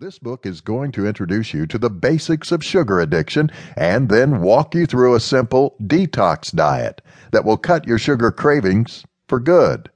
This book is going to introduce you to the basics of sugar addiction and then walk you through a simple detox diet that will cut your sugar cravings for good.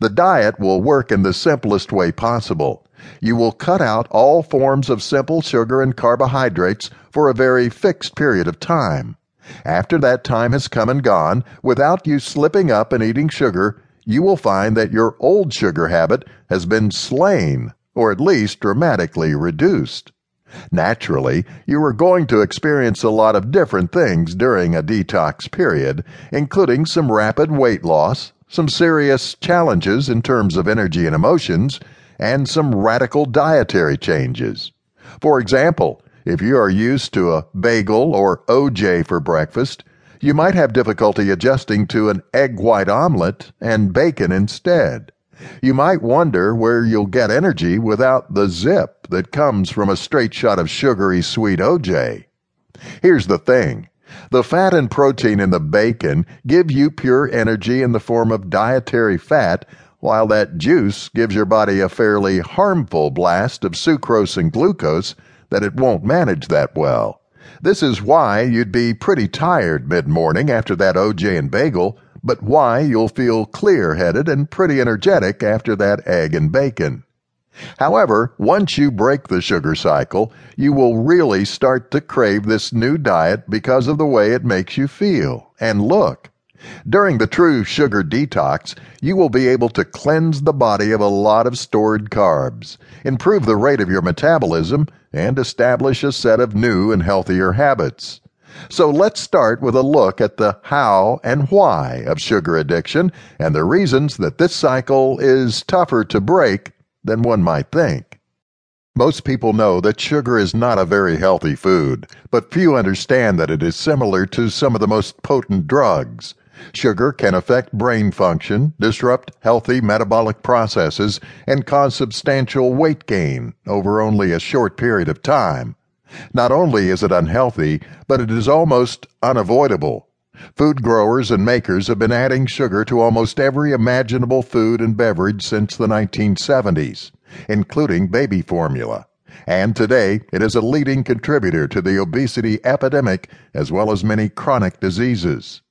The diet will work in the simplest way possible. You will cut out all forms of simple sugar and carbohydrates for a very fixed period of time. After that time has come and gone, without you slipping up and eating sugar, you will find that your old sugar habit has been slain or at least dramatically reduced. Naturally, you are going to experience a lot of different things during a detox period, including some rapid weight loss, some serious challenges in terms of energy and emotions, and some radical dietary changes. For example, if you are used to a bagel or OJ for breakfast, you might have difficulty adjusting to an egg white omelet and bacon instead. You might wonder where you'll get energy without the zip that comes from a straight shot of sugary sweet OJ. Here's the thing. The fat and protein in the bacon give you pure energy in the form of dietary fat, while that juice gives your body a fairly harmful blast of sucrose and glucose that it won't manage that well. This is why you'd be pretty tired mid morning after that OJ and bagel but why you'll feel clear headed and pretty energetic after that egg and bacon. However, once you break the sugar cycle, you will really start to crave this new diet because of the way it makes you feel and look. During the true sugar detox, you will be able to cleanse the body of a lot of stored carbs, improve the rate of your metabolism, and establish a set of new and healthier habits. So let's start with a look at the how and why of sugar addiction and the reasons that this cycle is tougher to break than one might think. Most people know that sugar is not a very healthy food, but few understand that it is similar to some of the most potent drugs. Sugar can affect brain function, disrupt healthy metabolic processes, and cause substantial weight gain over only a short period of time. Not only is it unhealthy, but it is almost unavoidable. Food growers and makers have been adding sugar to almost every imaginable food and beverage since the 1970s, including baby formula. And today, it is a leading contributor to the obesity epidemic as well as many chronic diseases.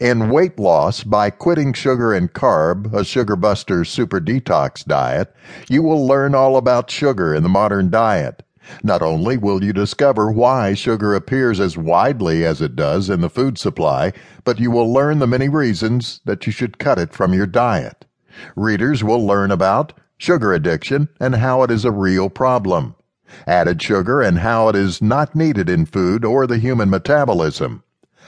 In weight loss, by quitting sugar and carb, a Sugar Buster Super Detox diet, you will learn all about sugar in the modern diet not only will you discover why sugar appears as widely as it does in the food supply, but you will learn the many reasons that you should cut it from your diet. Readers will learn about sugar addiction and how it is a real problem, added sugar and how it is not needed in food or the human metabolism,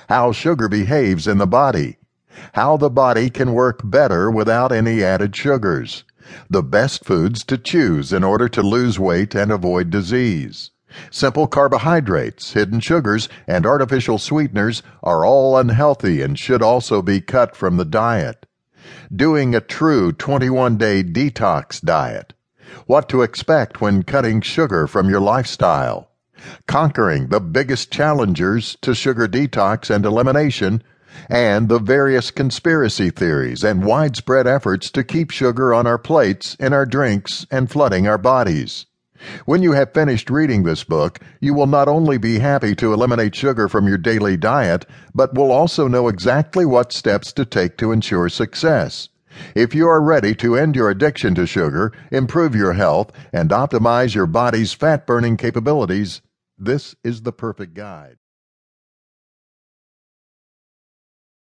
how sugar behaves in the body, how the body can work better without any added sugars the best foods to choose in order to lose weight and avoid disease. Simple carbohydrates, hidden sugars, and artificial sweeteners are all unhealthy and should also be cut from the diet. Doing a true 21 day detox diet. What to expect when cutting sugar from your lifestyle. Conquering the biggest challengers to sugar detox and elimination and the various conspiracy theories and widespread efforts to keep sugar on our plates, in our drinks, and flooding our bodies. When you have finished reading this book, you will not only be happy to eliminate sugar from your daily diet, but will also know exactly what steps to take to ensure success. If you are ready to end your addiction to sugar, improve your health, and optimize your body's fat burning capabilities, this is the perfect guide.